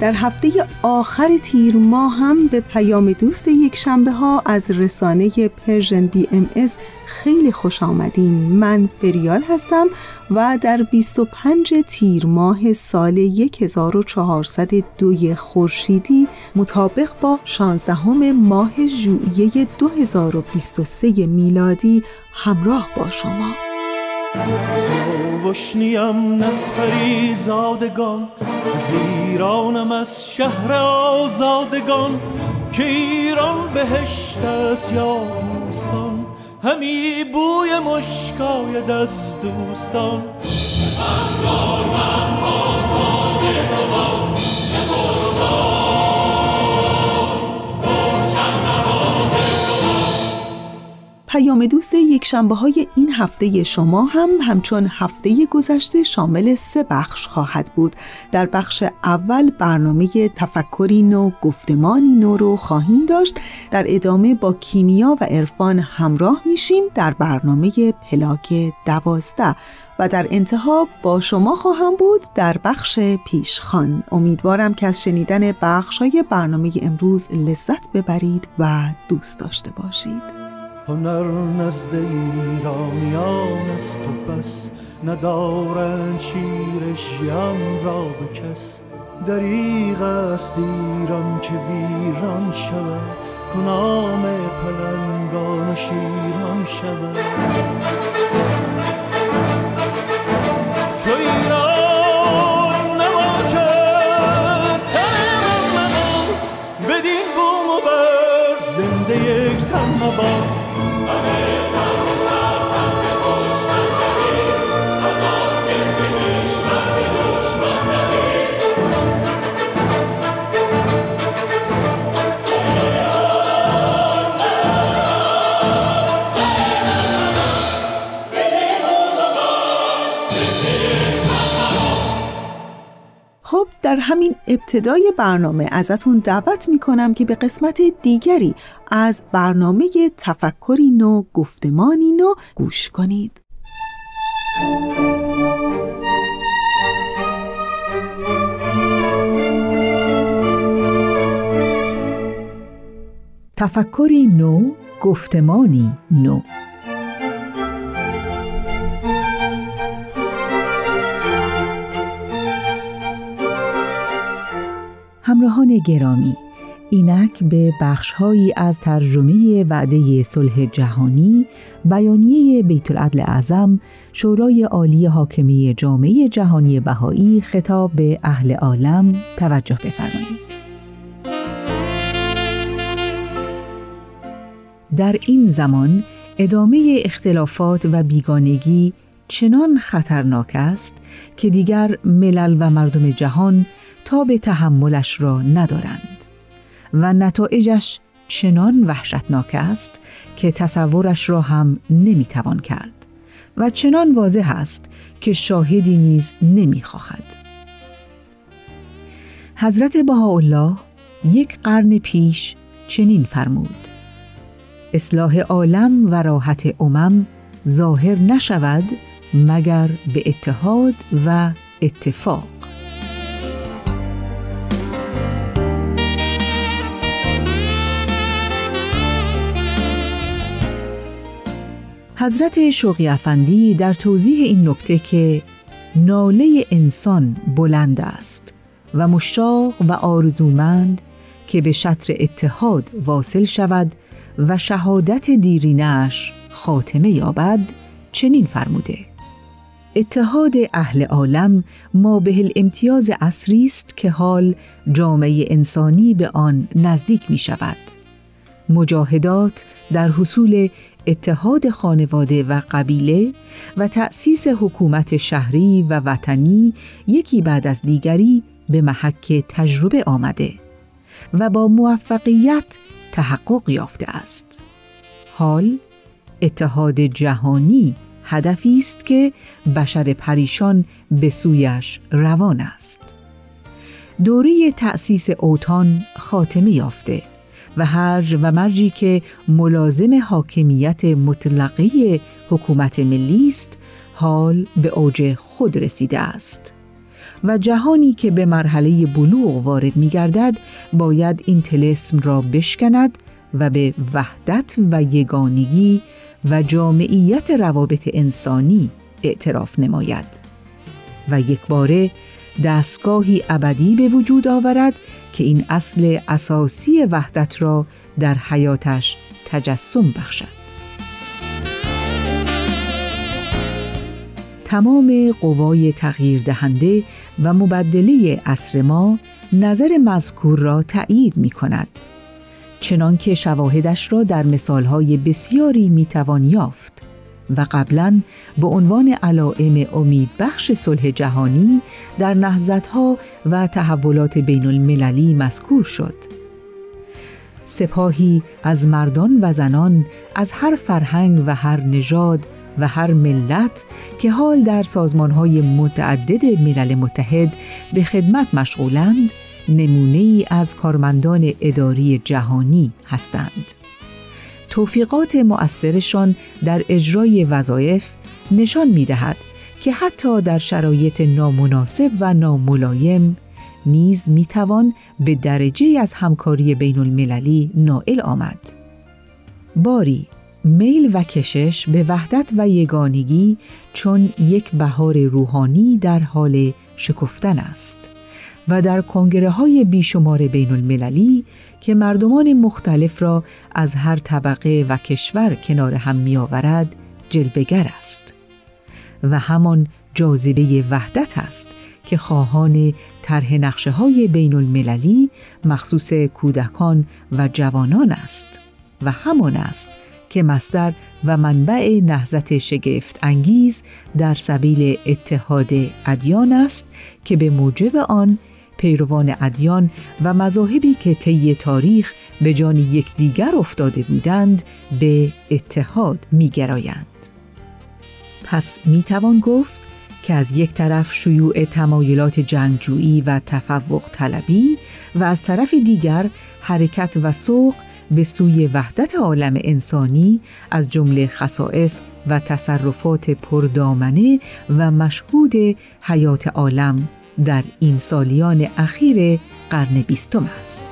در هفته آخر تیر ماه هم به پیام دوست یک شنبه ها از رسانه Persian BMS خیلی خوش آمدین. من فریال هستم و در 25 تیر ماه سال 1402 خورشیدی مطابق با 16 ماه ژوئیه 2023 میلادی همراه با شما. وشنیم نسپری زادگان از ایرانم از شهر آزادگان که ایران بهشت است یا بوستان همی بوی مشکاید از دوستان. پیام دوست یک شنبه های این هفته شما هم همچون هفته گذشته شامل سه بخش خواهد بود. در بخش اول برنامه تفکری نو گفتمانی نو رو خواهیم داشت. در ادامه با کیمیا و عرفان همراه میشیم در برنامه پلاک دوازده. و در انتها با شما خواهم بود در بخش پیشخان. امیدوارم که از شنیدن بخش های برنامه امروز لذت ببرید و دوست داشته باشید. هنر نزد ایرانیان است و بس. ندارند شیر ژیان را به کس. دریغ است ایران که ویران شود. کنام پلنگان شیران شود. چو ایران همین ابتدای برنامه ازتون دعوت می‌کنم که به قسمت دیگری از برنامه تفکری نو گفتمانی نو گوش کنید. تفکری نو گفتمانی نو همراهان گرامی اینک به بخشهایی از ترجمه وعده صلح جهانی بیانیه بیت العدل اعظم شورای عالی حاکمی جامعه جهانی بهایی خطاب به اهل عالم توجه بفرمایید. در این زمان ادامه اختلافات و بیگانگی چنان خطرناک است که دیگر ملل و مردم جهان تا به تحملش را ندارند و نتایجش چنان وحشتناک است که تصورش را هم نمی‌توان کرد و چنان واضح است که شاهدی نیز نمی‌خواهد. حضرت بهاءالله یک قرن پیش چنین فرمود اصلاح عالم و راحت امم ظاهر نشود مگر به اتحاد و اتفاق حضرت شوقی افندی در توضیح این نکته که ناله انسان بلند است و مشتاق و آرزومند که به شطر اتحاد واصل شود و شهادت دیرینش خاتمه یابد چنین فرموده اتحاد اهل عالم ما به الامتیاز اصری است که حال جامعه انسانی به آن نزدیک می شود. مجاهدات در حصول اتحاد خانواده و قبیله و تأسیس حکومت شهری و وطنی یکی بعد از دیگری به محک تجربه آمده و با موفقیت تحقق یافته است. حال اتحاد جهانی هدفی است که بشر پریشان به سویش روان است. دوره تأسیس اوتان خاتمه یافته و هرج و مرجی که ملازم حاکمیت مطلقه حکومت ملی است حال به اوج خود رسیده است. و جهانی که به مرحله بلوغ وارد می گردد باید این تلسم را بشکند و به وحدت و یگانگی و جامعیت روابط انسانی اعتراف نماید. و یک باره دستگاهی ابدی به وجود آورد که این اصل اساسی وحدت را در حیاتش تجسم بخشد. تمام قوای تغییر دهنده و مبدله اصر ما نظر مذکور را تأیید می کند. چنان که شواهدش را در مثالهای بسیاری می توان یافت و قبلا به عنوان علائم امید بخش صلح جهانی در نهزتها و تحولات بین المللی مذکور شد. سپاهی از مردان و زنان از هر فرهنگ و هر نژاد و هر ملت که حال در سازمانهای متعدد ملل متحد به خدمت مشغولند نمونه ای از کارمندان اداری جهانی هستند. توفیقات مؤثرشان در اجرای وظایف نشان می دهد که حتی در شرایط نامناسب و ناملایم نیز می توان به درجه از همکاری بین المللی نائل آمد. باری میل و کشش به وحدت و یگانگی چون یک بهار روحانی در حال شکفتن است. و در کنگره های بیشمار بین المللی که مردمان مختلف را از هر طبقه و کشور کنار هم می آورد جلوگر است. و همان جاذبه وحدت است که خواهان طرح نقشه های بین المللی مخصوص کودکان و جوانان است و همان است که مصدر و منبع نهضت شگفت انگیز در سبیل اتحاد ادیان است که به موجب آن پیروان ادیان و مذاهبی که طی تاریخ به جان یکدیگر افتاده بودند به اتحاد میگرایند. پس می‌توان گفت که از یک طرف شیوع تمایلات جنگجویی و تفوق طلبی و از طرف دیگر حرکت و سوق به سوی وحدت عالم انسانی از جمله خصائص و تصرفات پردامنه و مشهود حیات عالم در این سالیان اخیر قرن بیستم است.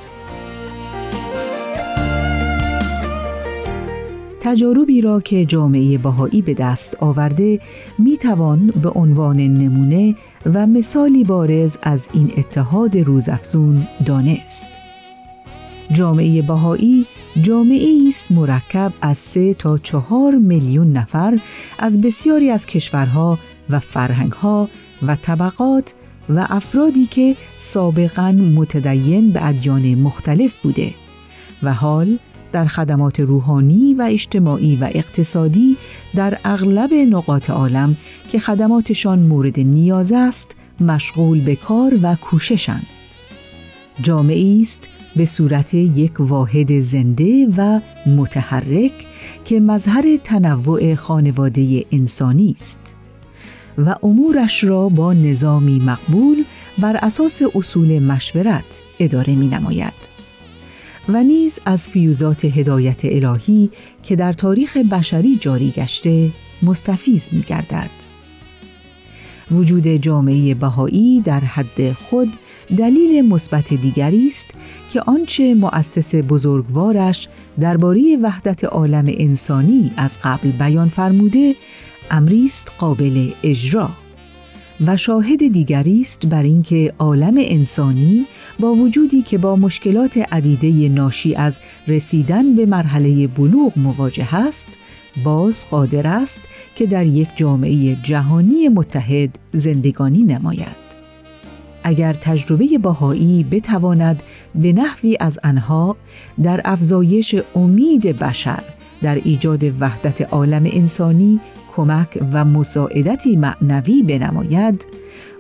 تجاربی را که جامعه بهایی به دست آورده می توان به عنوان نمونه و مثالی بارز از این اتحاد روزافزون دانست. جامعه بهایی جامعه است مرکب از سه تا چهار میلیون نفر از بسیاری از کشورها و فرهنگها و طبقات و افرادی که سابقا متدین به ادیان مختلف بوده و حال در خدمات روحانی و اجتماعی و اقتصادی در اغلب نقاط عالم که خدماتشان مورد نیاز است مشغول به کار و کوششند. جامعه است به صورت یک واحد زنده و متحرک که مظهر تنوع خانواده انسانی است. و امورش را با نظامی مقبول بر اساس اصول مشورت اداره می نماید. و نیز از فیوزات هدایت الهی که در تاریخ بشری جاری گشته مستفیز می گردد. وجود جامعه بهایی در حد خود دلیل مثبت دیگری است که آنچه مؤسس بزرگوارش درباره وحدت عالم انسانی از قبل بیان فرموده امری است قابل اجرا و شاهد دیگری است بر اینکه عالم انسانی با وجودی که با مشکلات عدیده ناشی از رسیدن به مرحله بلوغ مواجه است باز قادر است که در یک جامعه جهانی متحد زندگانی نماید. اگر تجربه باهایی بتواند به نحوی از آنها در افزایش امید بشر در ایجاد وحدت عالم انسانی کمک و مساعدتی معنوی بنماید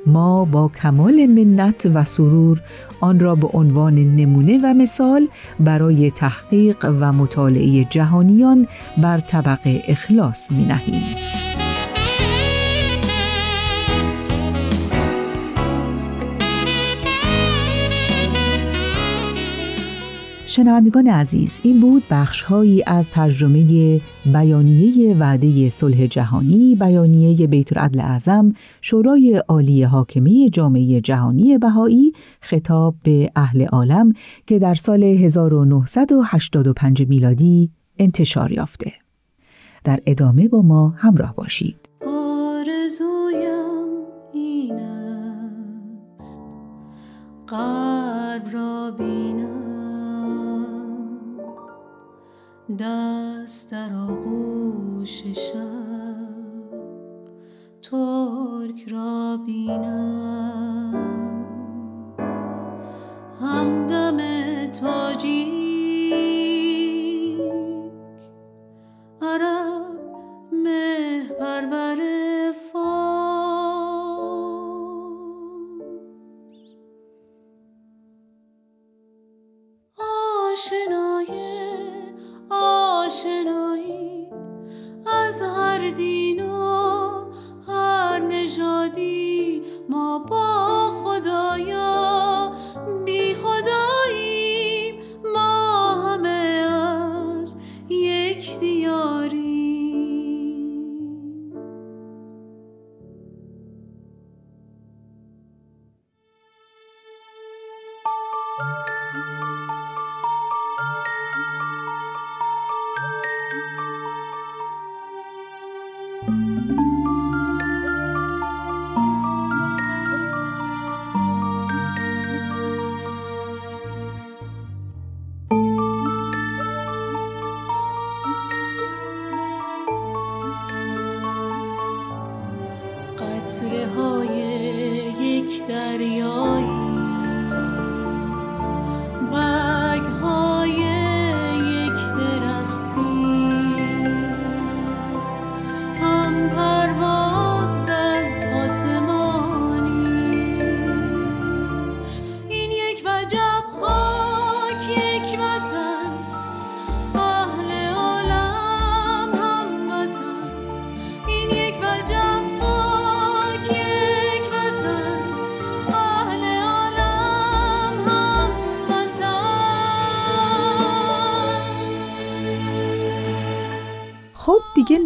ما با کمال منت و سرور آن را به عنوان نمونه و مثال برای تحقیق و مطالعه جهانیان بر طبق اخلاص می نهیم. شنوندگان عزیز این بود بخشهایی از ترجمه بیانیه وعده صلح جهانی بیانیه بیت العدل اعظم شورای عالی حاکمه جامعه جهانی بهایی خطاب به اهل عالم که در سال 1985 میلادی انتشار یافته. در ادامه با ما همراه باشید. آرزویم این است. را دست در آغوش شب ترک را بینم. همدم تاجی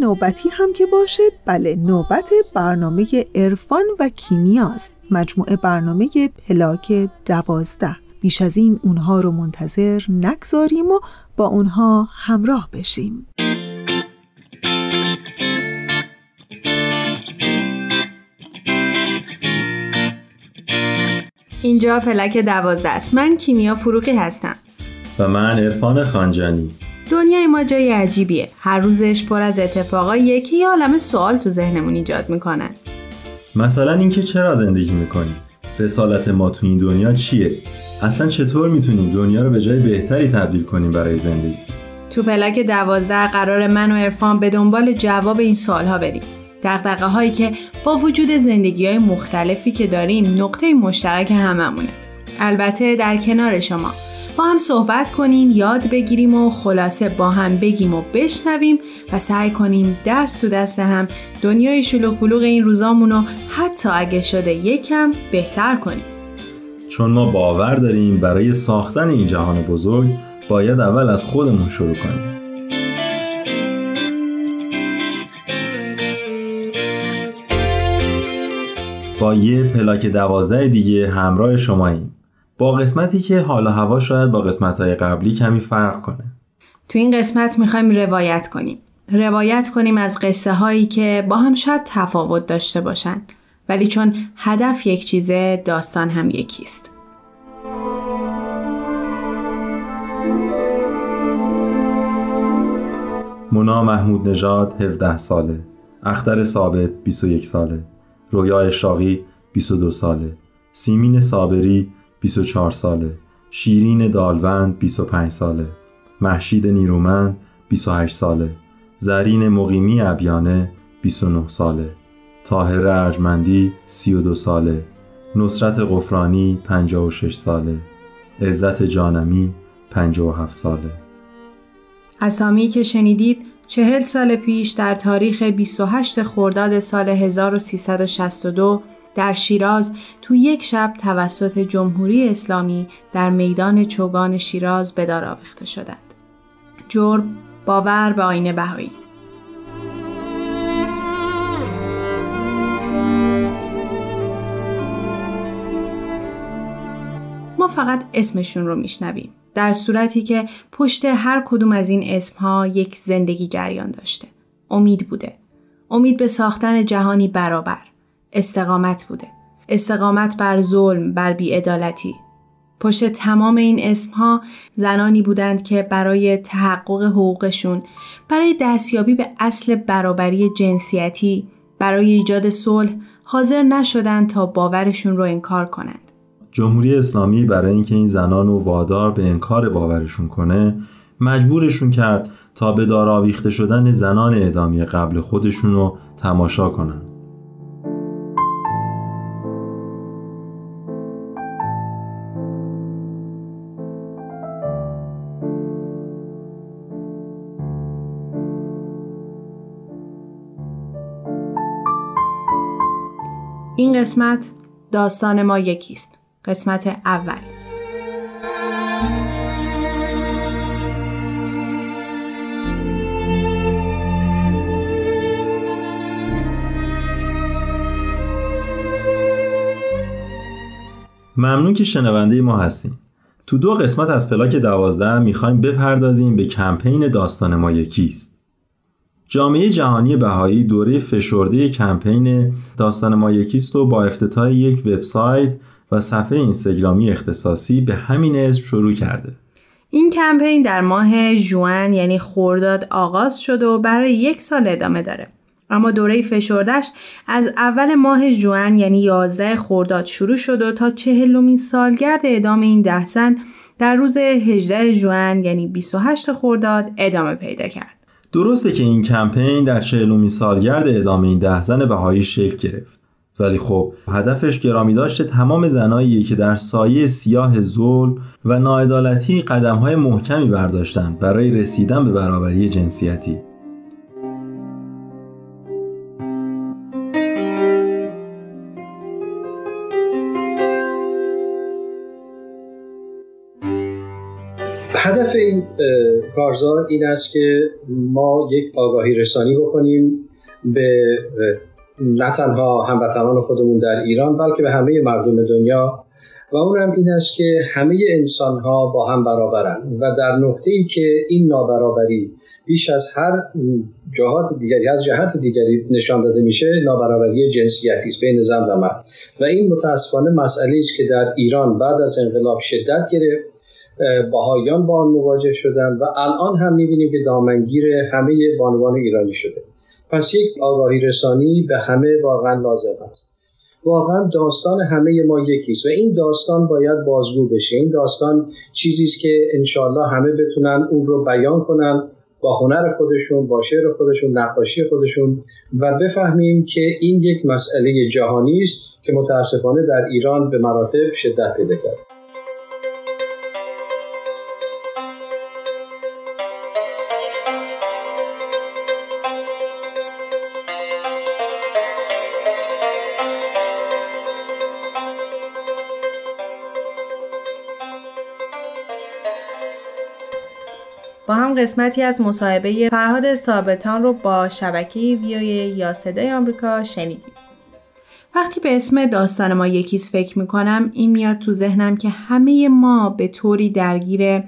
نوبتی هم که باشه بله نوبت برنامه عرفان و کیمیاست مجموعه برنامه پلاک دوازده. بیش از این اونها رو منتظر نگذاریم و با اونها همراه بشیم. اینجا پلک دوازده است. من کیمیا فروغی هستم. و من عرفان خانجانی. دنیای ما جای عجیبیه. هر روزش پر از اتفاقاییه که یه عالم سوال تو ذهنمون ایجاد می‌کنن مثلا اینکه چرا زندگی می‌کنیم رسالت ما تو این دنیا چیه؟ اصلا چطور می‌تونیم دنیا رو به جای بهتری تبدیل کنیم برای زندگی؟ تو پلاک دوازده قرار من و عرفان به دنبال جواب این سوال ها بریم. دقدقه هایی که با وجود زندگی های مختلفی که داریم نقطه مشترک هممونه. البته در کنار شما. با هم صحبت کنیم یاد بگیریم و خلاصه با هم بگیم و بشنویم و سعی کنیم دست تو دست هم دنیای شلوغ بلوغ این روزامون رو حتی اگه شده یکم بهتر کنیم. چون ما باور داریم برای ساختن این جهان بزرگ باید اول از خودمون شروع کنیم. با یه پلاک دوازده دیگه همراه شماییم. با قسمتی که حالا هوا شاید با قسمتهای قبلی کمی فرق کنه. تو این قسمت می‌خوایم روایت کنیم. روایت کنیم از قصه هایی که با هم شاید تفاوت داشته باشن ولی چون هدف یک چیزه داستان هم یکیست. مونا محمود نژاد 17 ساله. اختر ثابت 21 ساله. رویا اشراقی 22 ساله. سیمین صابری 24 ساله. شیرین دالوند 25 ساله. محشید نیرومند 28 ساله. زرین مقیمی ابیانه 29 ساله. طاهر ارجمندی 32 ساله. نصرت قفرانی 56 ساله. عزت جانمی 57 ساله. اسامی که شنیدید چهل سال پیش در تاریخ 28 خرداد سال 1362 در شیراز تو یک شب توسط جمهوری اسلامی در میدان چوگان شیراز به دار آویخته شدند. جرم باور به آین بهایی. ما فقط اسمشون رو میشنویم در صورتی که پشت هر کدوم از این اسمها یک زندگی جریان داشته. امید بوده. امید به ساختن جهانی برابر. استقامت بوده. استقامت بر ظلم بر بیعدالتی. پشت تمام این اسمها زنانی بودند که برای تحقق حقوقشون برای دستیابی به اصل برابری جنسیتی برای ایجاد صلح حاضر نشدند تا باورشون رو انکار کنند. جمهوری اسلامی برای اینکه این زنان رو وادار به انکار باورشون کنه مجبورشون کرد تا به دار آویخته شدن زنان اعدامی قبل خودشون رو تماشا کنن. این قسمت داستان ما یکیست. قسمت اول. ممنون که شنونده ما هستیم تو دو قسمت از پلاک دوازده می‌خوایم بپردازیم به کمپین داستان ما یکیست. جامعه جهانی بهایی دوره فشرده کمپین داستان ما یکیست و با افتتاح یک وبسایت و صفحه اینستاگرامی اختصاصی به همین اسم شروع کرده. این کمپین در ماه جوان یعنی خورداد آغاز شده و برای یک سال ادامه داره. اما دوره فشردش از اول ماه جوان یعنی 11 خورداد شروع شد و تا چهلمین سالگرد ادامه این ده زن در روز 18 جوان یعنی 28 خورداد ادامه پیدا کرد. درسته که این کمپین در چهلمین سالگرد ادامه این ده زن بهایی شکل گرفت. ولی خب هدفش گرامی داشته تمام زناییه که در سایه سیاه ظلم و ناعدالتی قدمهای محکمی برداشتن برای رسیدن به برابری جنسیتی هدف این کارزار این است که ما یک آگاهی رسانی بکنیم به نه تنها هموطنان خودمون در ایران بلکه به همه مردم دنیا. و اونم این است که همه انسان ها با هم برابرن. و در نقطه ای که این نابرابری بیش از هر جهات دیگری از جهت دیگری نشان داده میشه نابرابری جنسیتی است بین زن و مرد. و این متاسفانه مسئله است که در ایران بعد از انقلاب شدت گرفت. باهایان با آن مواجه شدن و الان هم می‌بینیم که دامنگیر همه بانوان ایرانی شده. پس یک آگاهی رسانی به همه واقعا لازم است. واقعا داستان همه ما یکیست و این داستان باید بازگو بشه. این داستان چیزی است که انشالله همه بتونن اون رو بیان کنن با هنر خودشون با شعر خودشون نقاشی خودشون و بفهمیم که این یک مسئله جهانی است که متاسفانه در ایران به مراتب شدت پیدا کرد قسمتی از مصاحبه فرهاد ثابتان رو با شبکه ویوی یا صدای آمریکا شنیدیم. وقتی به اسم داستان ما یکیز فکر می‌کنم این میاد تو ذهنم که همه ما به طوری درگیر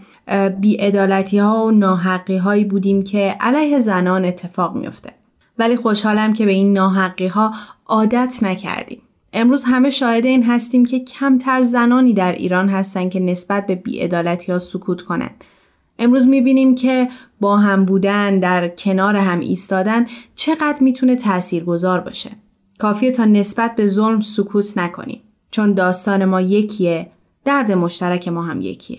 بیعدالتی ها و ناحقی هایی بودیم که علیه زنان اتفاق میفته. ولی خوشحالم که به این ناحقی ها عادت نکردیم. امروز همه شاهد این هستیم که کمتر زنانی در ایران هستن که نسبت به بیعدالتی ها سکوت کنند. امروز می‌بینیم که با هم بودن در کنار هم ایستادن چقدر می‌تونه تاثیرگذار باشه. کافیه تا نسبت به ظلم سکوت نکنیم چون داستان ما یکیه درد مشترک ما هم یکیه.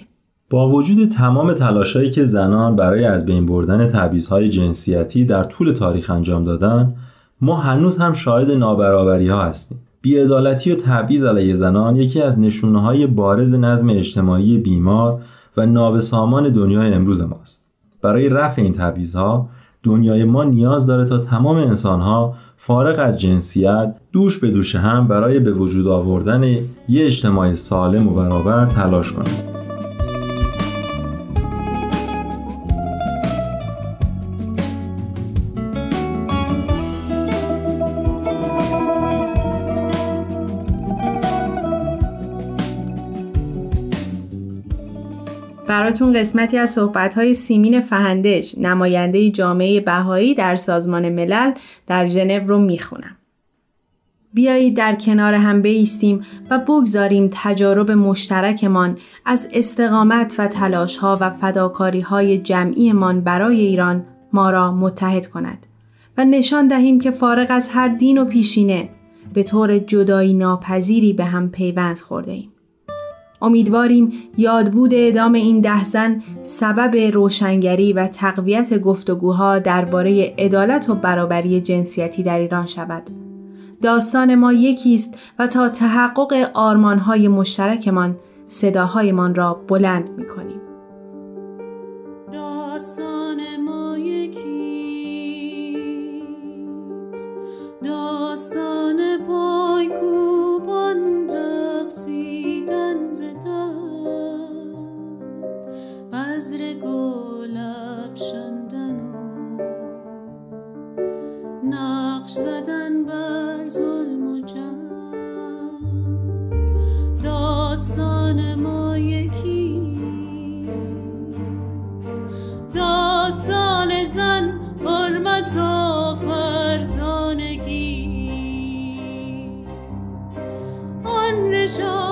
با وجود تمام تلاشایی که زنان برای از بین بردن تبعیض‌های جنسیتی در طول تاریخ انجام دادن ما هنوز هم شاهد نابرابری ها هستیم بیعدالتی و تبعیض علیه زنان یکی از نشونه های بارز نظم اجتماعی بیمار و نابسامان دنیای امروز ماست. برای رفع این تبعیض دنیای ما نیاز داره تا تمام انسان ها فارغ از جنسیت دوش به دوش هم برای به وجود آوردن یه اجتماع سالم و برابر تلاش کنند. براتون قسمتی از صحبت‌های سیمین فهندش نماینده جامعه بهایی در سازمان ملل در ژنو رو می‌خونم. بیایید در کنار هم بیستیم و بگذاریم تجارب مشترکمان از استقامت و تلاشها و فداکاری های جمعیمان برای ایران ما را متحد کند و نشان دهیم که فارغ از هر دین و پیشینه به طور جدایی ناپذیری به هم پیوند خورده ایم. امیدواریم یادبود اعدام این ده زن سبب روشنگری و تقویت گفتگوها درباره عدالت و برابری جنسیتی در ایران شود. داستان ما یکی است و تا تحقق آرمانهای مشترکمان صداهایمان را بلند می‌کنیم. نقش زدن بر ظلم و جنگ. داستان ما یکیست. داستان زن حرمت و فرزانگی. آن رشادت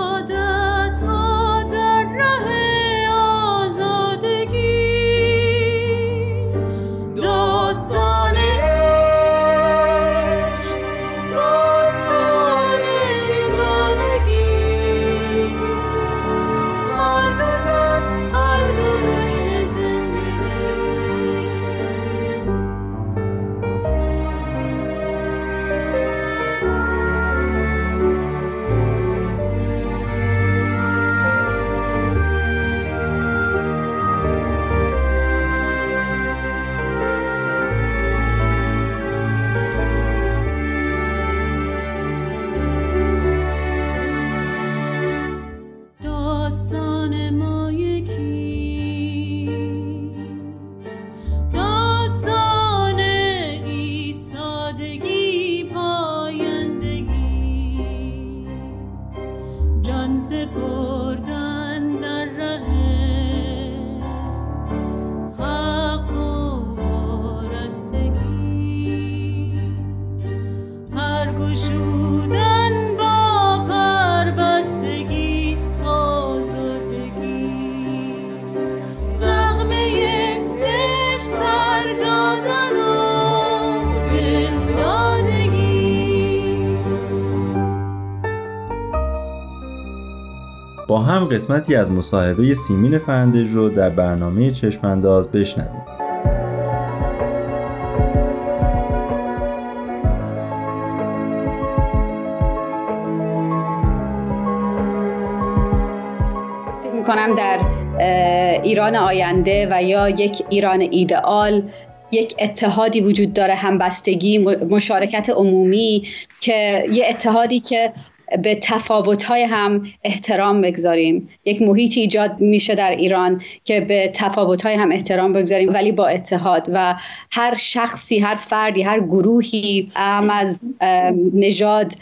قسمتی از مصاحبه سیمین فندج رو در برنامه چشمانداز بشنویم فکر می‌کنم در ایران آینده و یا یک ایران ایدئال یک اتحادی وجود داره همبستگی مشارکت عمومی که یه اتحادی که به تفاوت‌های هم احترام بگذاریم. یک محیطی ایجاد میشه در ایران که به تفاوت‌های هم احترام بگذاریم ولی با اتحاد و هر شخصی هر فردی هر گروهی هم از نژاد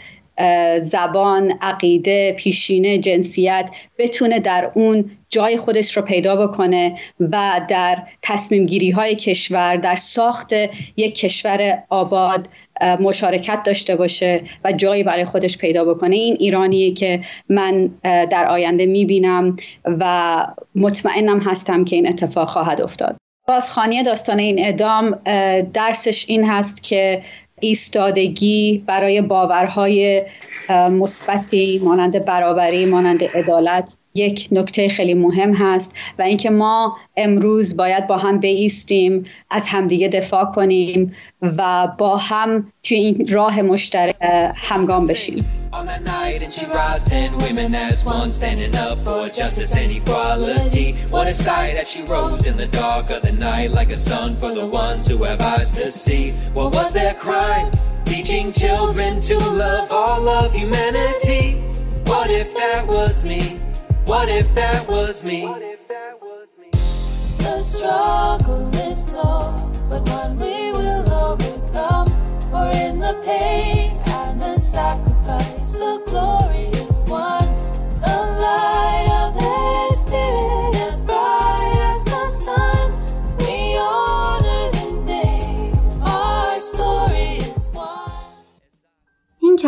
زبان عقیده پیشینه جنسیت بتونه در اون جای خودش رو پیدا بکنه و در تصمیم گیری های کشور در ساخت یک کشور آباد مشارکت داشته باشه و جایی برای خودش پیدا بکنه. این ایرانیه که من در آینده می‌بینم و مطمئنم هستم که این اتفاق خواهد افتاد. بازخانی داستان این ادام درسش این هست که ایستادگی برای باورهای مثبتی مانند برابری مانند عدالت. یک نکته خیلی مهم هست و اینکه ما امروز باید با هم بیستیم از همدیگه دفاع کنیم و با هم توی این راه مشترک همگام بشیم. Teaching children to love all of humanity. What if that was me? What if that was me? The struggle is long, but one we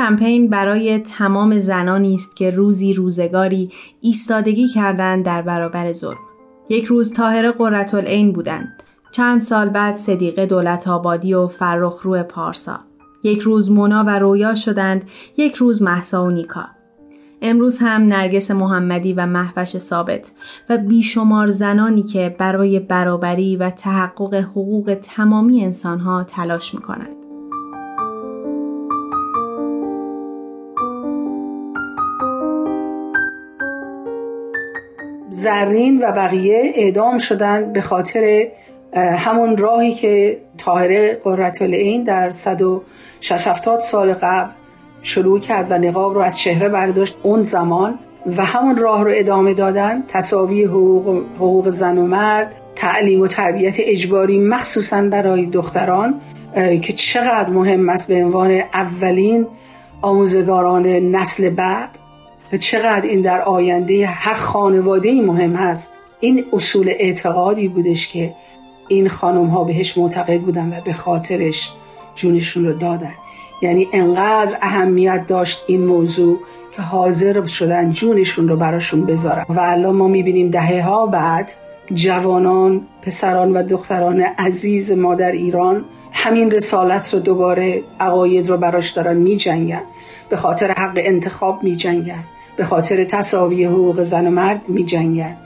کمپین برای تمام زنانی است که روزی روزگاری ایستادگی کردند در برابر ظلم. یک روز طاهره قرتالعین بودند. چند سال بعد صدیقه دولت آبادی و فرخ رو پارسا. یک روز مونا و رویا شدند، یک روز محسا و نیکا. امروز هم نرگس محمدی و محوش ثابت و بیشمار زنانی که برای برابری و تحقق حقوق تمامی انسانها تلاش می‌کنند. زرین و بقیه اعدام شدن به خاطر همون راهی که طاهره قرتالعین در 160 سال قبل شروع کرد و نقاب رو از چهره برداشت اون زمان و همون راه رو ادامه دادن تساوی حقوق, حقوق زن و مرد تعلیم و تربیت اجباری مخصوصا برای دختران که چقدر مهم است به عنوان اولین آموزگاران نسل بعد. و چقدر این در آینده هر خانواده مهم هست. این اصول اعتقادی بودش که این خانم ها بهش معتقد بودن و به خاطرش جونشون رو دادن. یعنی انقدر اهمیت داشت این موضوع که حاضر شدن جونشون رو براشون بذارن. و الان ما می‌بینیم دهه ها بعد جوانان پسران و دختران عزیز ما در ایران همین رسالت رو دوباره عقاید رو براش دارن میجنگن. به خاطر حق انتخاب میجنگن. به خاطر تصاوی حقوق زن و مرد میجنگن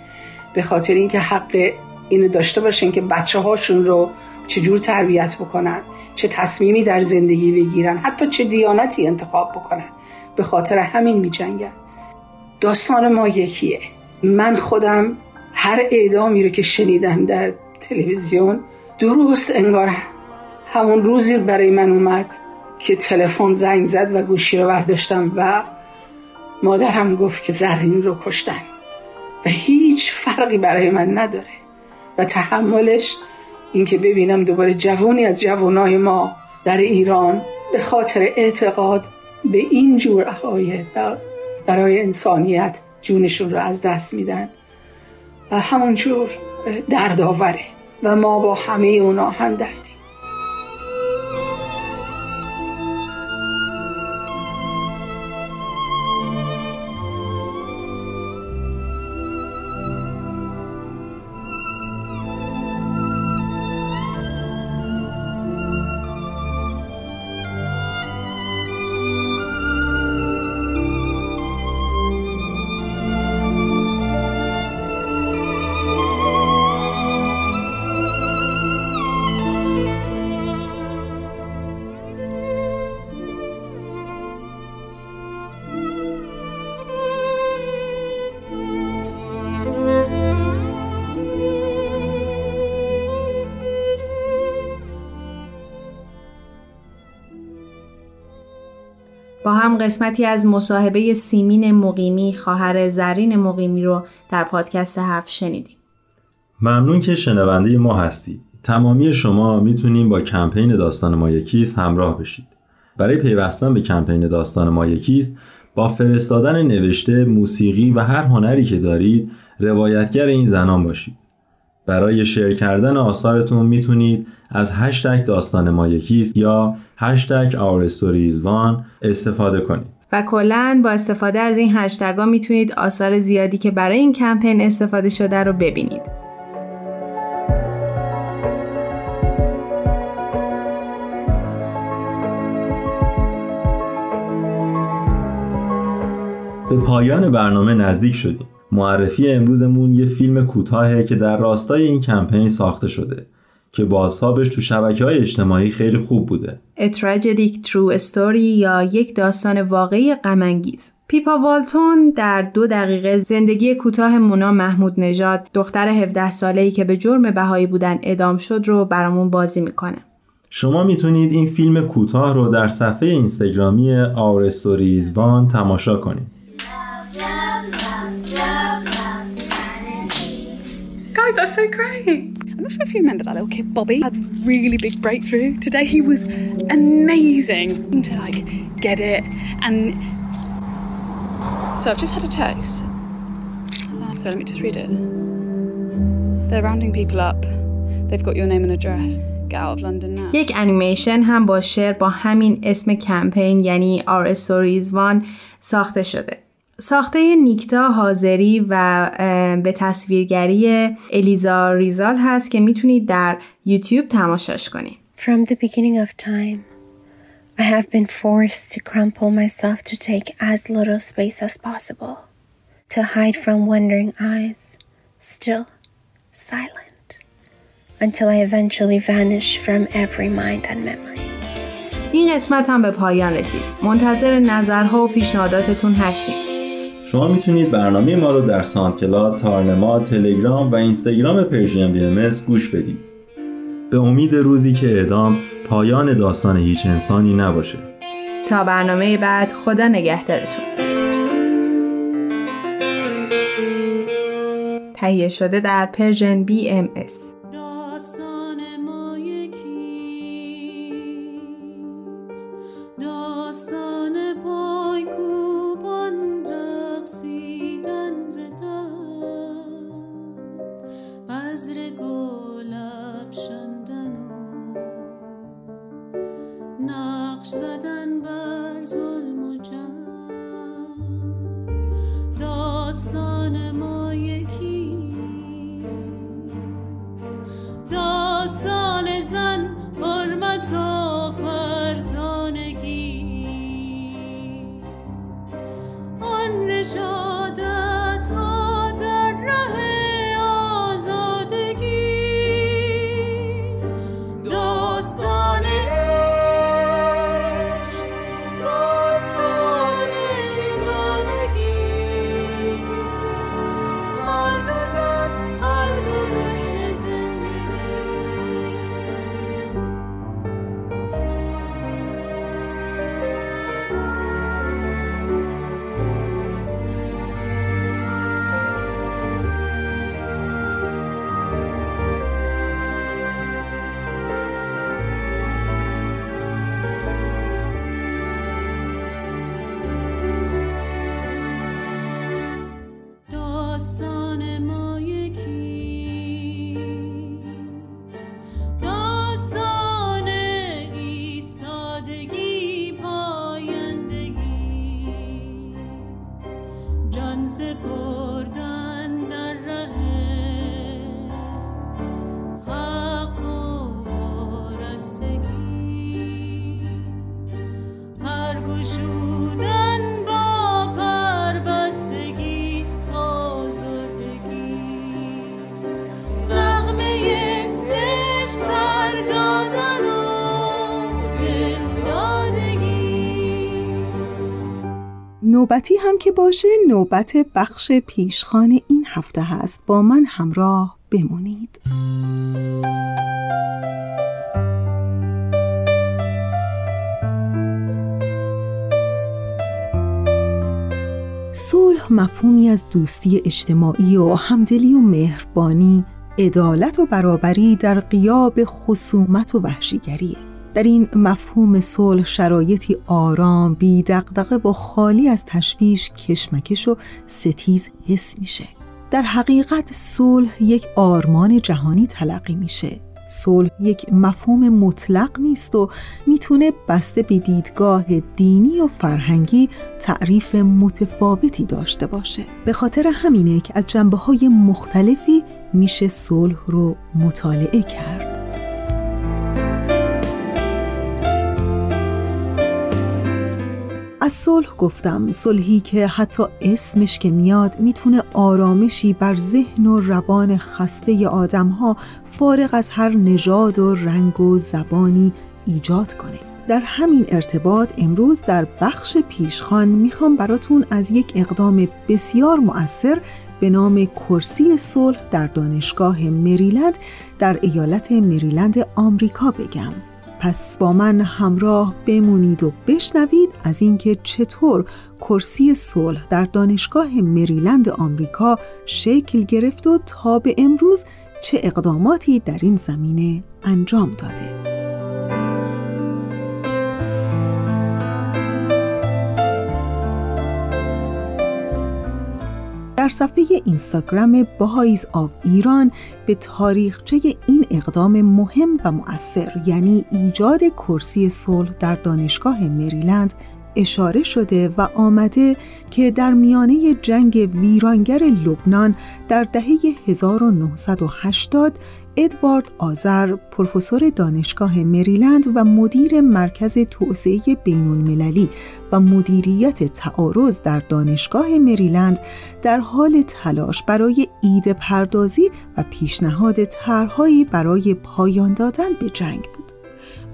به خاطر اینکه حق اینو داشته باشن که بچه هاشون رو چجور تربیت بکنن چه تصمیمی در زندگی بگیرن حتی چه دیانتی انتخاب بکنن به خاطر همین میجنگن داستان ما یکیه. من خودم هر اعدامی رو که شنیدم در تلویزیون درست انگار همون روزی برای من اومد که تلفن زنگ زد و گوشی رو برداشتم و مادرم گفت که زرین رو کشتن و هیچ فرقی برای من نداره و تحملش اینکه ببینم دوباره جوانی از جوانای ما در ایران به خاطر اعتقاد به این جور عقاید برای انسانیت جونشون رو از دست میدن و همونجور دردآوره و ما با همه اونا هم دردیم. قسمتی از مصاحبه سیمین مقیمی خواهر زرین مقیمی رو در پادکست هفت شنیدیم. ممنون که شنونده ما هستید. تمامی شما می‌تونیم با کمپین داستان ما یکیست همراه بشید. برای پیوستن به کمپین داستان ما یکیست با فرستادن نوشته، موسیقی و هر هنری که دارید روایتگر این زنان باشید. برای شیر کردن آثارتون می‌تونید از هشتگ داستان ما یکیست یا هشتگ Our Stories One استفاده کنید. و کلا با استفاده از این هشتگا می‌تونید آثار زیادی که برای این کمپین استفاده شده رو ببینید. به پایان برنامه نزدیک شدیم. معرفی امروزمون یه فیلم کوتاهه که در راستای این کمپین ساخته شده که بازتابش تو شبکه های اجتماعی خیلی خوب بوده. A Tragic True Story یا یک داستان واقعی غمانگیز. پیپا والتون در دو دقیقه زندگی کوتاه مونا محمود نژاد دختر 17 ساله‌ای که به جرم بهایی بودن اعدام شد رو برامون بازی می‌کنه. شما می‌تونید این فیلم کوتاه رو در صفحه اینستاگرامی Our Stories One تماشا کنید. Guys, that's so great. I'm not sure if you remember that little kid, Bobby. Had a really big breakthrough today. He was amazing to like get it, and so I've just had a text. Uh, so let me just read it. They're rounding people up. They've got your name and address. Get out of London now. یک انیمیشن هم با شعر با همین اسم کمپین یعنی Our Stories One ساخته شده. ساخته نیکتا حاضری و به تصویرگری الیزا ریزال هست که می‌تونید در یوتیوب تماشاش کنید. From the beginning of time, I have been forced to crumple myself to take as little space as possible, to hide from wondering eyes, still silent, until I eventually vanish from every mind and memory. این قسمت هم به پایان رسید. منتظر نظرها و پیشنهاداتتون هستیم. شما می‌تونید برنامه ما رو در SoundCloud، تارنما، تلگرام و اینستاگرام Persian BMS گوش بدید. به امید روزی که اعدام پایان داستان هیچ انسانی نباشه. تا برنامه بعد خدا نگهدارتون. تهیه شده در Persian BMS داستان نوبتی هم که باشه نوبت بخش پیشخان این هفته هست. با من همراه بمونید. صلح مفهومی از دوستی اجتماعی و همدلی و مهربانی عدالت و برابری در قیاب خصومت و وحشیگریه در این مفهوم صلح شرایطی آرام، بی دغدغه و خالی از تشویش، کشمکش و ستیز حس میشه. در حقیقت صلح یک آرمان جهانی تلقی میشه. صلح یک مفهوم مطلق نیست و می‌تونه بسته به دیدگاه دینی و فرهنگی تعریف متفاوتی داشته باشه. به خاطر همینه که از جنبه های مختلفی میشه صلح رو مطالعه کرد. از صلح گفتم صلحی که حتی اسمش که میاد می‌تونه آرامشی بر ذهن و روان خسته آدمها فارغ از هر نژاد و رنگ و زبانی ایجاد کنه. در همین ارتباط امروز در بخش پیشخان می‌خوام براتون از یک اقدام بسیار مؤثر به نام کرسی صلح در دانشگاه مریلند در ایالت مریلند آمریکا بگم. پس با من همراه بمونید و بشنوید از اینکه چطور کرسی صلح در دانشگاه مریلند آمریکا شکل گرفت و تا به امروز چه اقداماتی در این زمینه انجام داده. در صفحه اینستاگرام باهایز آف ایران به تاریخچه این اقدام مهم و مؤثر یعنی ایجاد کرسی صلح در دانشگاه مریلند اشاره شده و آمده که در میانه جنگ ویرانگر لبنان در دهه 1980 ادوارد آذر پروفسور دانشگاه مریلند و مدیر مرکز توسعه بین المللی و مدیریت تعارض در دانشگاه مریلند در حال تلاش برای ایده پردازی و پیشنهاد طرحهایی برای پایان دادن به جنگ بود.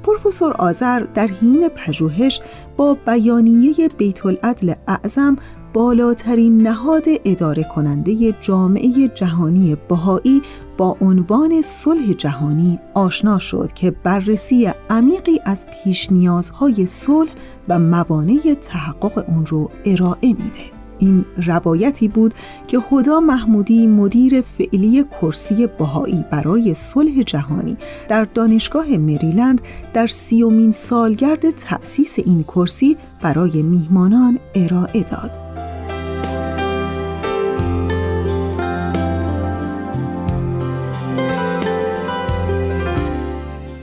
پروفسور آذر در حین پژوهش با بیانیه بیت العدل اعظم بالاترین نهاد اداره کننده جامعه جهانی بهایی با عنوان صلح جهانی آشنا شد که بررسی عمیقی از پیش نیازهای صلح و موانع تحقق اون رو ارائه میده. این روایتی بود که هدا محمودی مدیر فعلی کرسی بهایی برای صلح جهانی در دانشگاه مریلند در سیومین سالگرد تأسیس این کرسی برای میهمانان ارائه داد.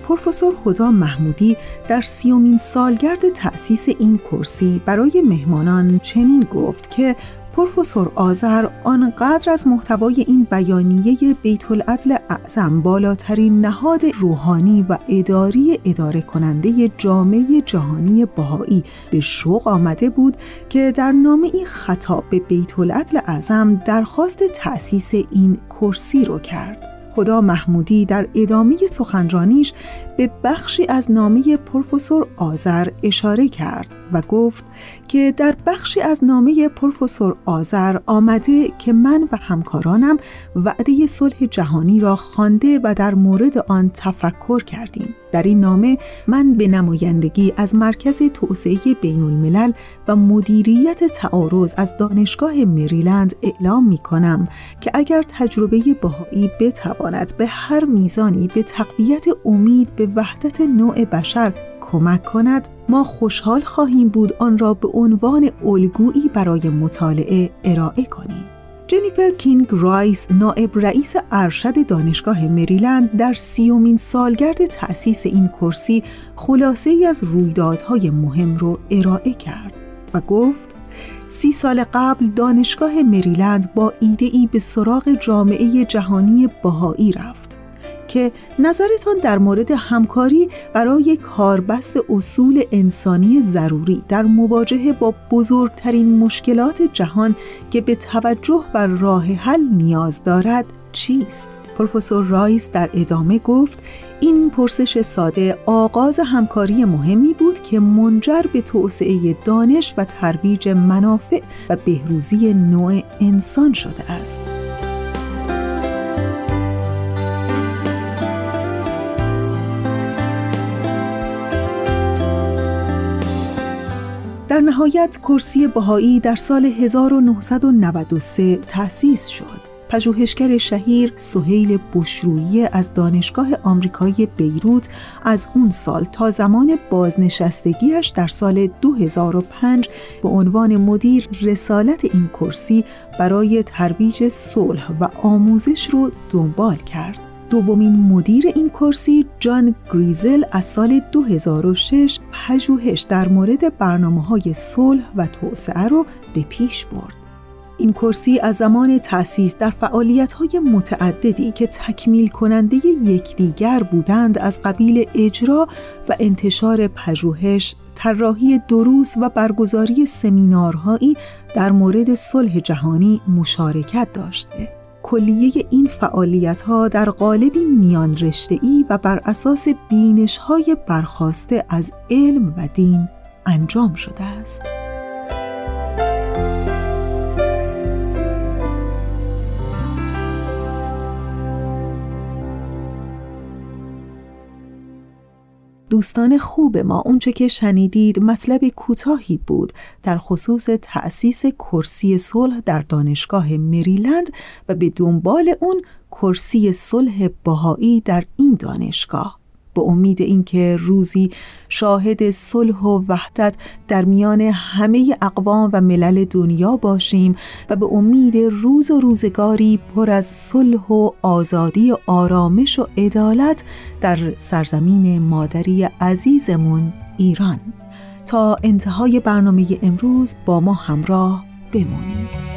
پروفسور خدا محمودی در سیومین سالگرد تأسیس این کرسی برای مهمانان چنین گفت که پروفسور آذر آنقدر از محتوای این بیانیه بیت العدل اعظم بالاترین نهاد روحانی و اداری اداره کننده جامعه جهانی بهایی به شوق آمده بود که در نامه ای خطاب به بیت العدل اعظم درخواست تأسیس این کرسی رو کرد. خدا محمودی در ادامه سخنرانیش به بخشی از نامه پروفسور آذر اشاره کرد و گفت که در بخشی از نامه پروفسور آذر آمده که من و همکارانم وعده صلح جهانی را خوانده و در مورد آن تفکر کردیم. در این نامه من به نمایندگی از مرکز توسعه بین الملل و مدیریت تعارض از دانشگاه مریلند اعلام می کنم که اگر تجربه بهایی بتواند به هر میزانی به تقویت امید به وحدت نوع بشر کمک کند ما خوشحال خواهیم بود آن را به عنوان الگویی برای مطالعه ارائه کنیم. جنیفر کینگ رایس نائب رئیس ارشد دانشگاه مریلند در سیومین سالگرد تأسیس این کرسی خلاصه ای از رویدادهای مهم رو ارائه کرد و گفت سی سال قبل دانشگاه مریلند با ایده ای به سراغ جامعه جهانی بهایی رفت. که نظرتان در مورد همکاری برای کاربست اصول انسانی ضروری در مواجهه با بزرگترین مشکلات جهان که به توجه و راه حل نیاز دارد چیست؟ پروفسور رایس در ادامه گفت این پرسش ساده آغاز همکاری مهمی بود که منجر به توسعه دانش و ترویج منافع و بهروزی نوع انسان شده است. در نهایت کرسی بهایی در سال 1993 تأسیس شد. پژوهشگر شهیر سهیل بشرویی از دانشگاه آمریکایی بیروت از اون سال تا زمان بازنشستگیش در سال 2005 به عنوان مدیر رسالت این کرسی برای ترویج صلح و آموزش رو دنبال کرد. دومین مدیر این کرسی جان گریزل از سال 2006 پژوهش در مورد برنامه های صلح و توسعه رو به پیش برد. این کرسی از زمان تأسیس در فعالیت‌های متعددی که تکمیل کننده یکدیگر بودند از قبیل اجرا و انتشار پژوهش، طراحی دروس و برگزاری سمینارهایی در مورد صلح جهانی مشارکت داشته. کلیه این فعالیت ها در قالبی میان ای و بر اساس بینش های برخواسته از علم و دین انجام شده است. دوستان خوب ما اونچه که شنیدید مطلب کوتاهی بود. در خصوص تأسیس کرسی صلح در دانشگاه مریلند و به دنبال اون کرسی صلح باهایی در این دانشگاه. به امید اینکه روزی شاهد صلح و وحدت در میان همه اقوام و ملل دنیا باشیم و به امید روز و روزگاری پر از صلح و آزادی و آرامش و عدالت در سرزمین مادری عزیزمون ایران. تا انتهای برنامه امروز با ما همراه بمونید.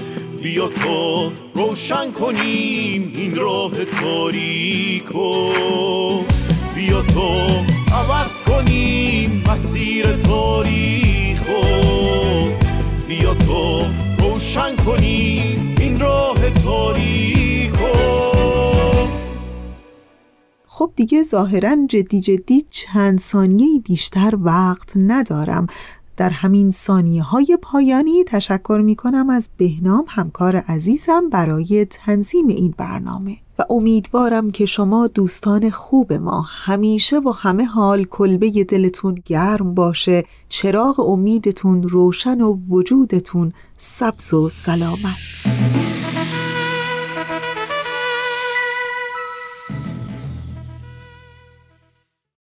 بیا تو روشن کنیم این راه تاریکو. بیا تو عوض کنیم مسیر تاریخو بیا تو روشن کنی این راه تاریکو. خب دیگه ظاهرا جدی جدی چند ثانیه بیشتر وقت ندارم. در همین ثانیه های پایانی تشکر می کنم از بهنام همکار عزیزم برای تنظیم این برنامه و امیدوارم که شما دوستان خوب ما همیشه و همه حال کلبه دلتون گرم باشه چراغ امیدتون روشن و وجودتون سبز و سلامت.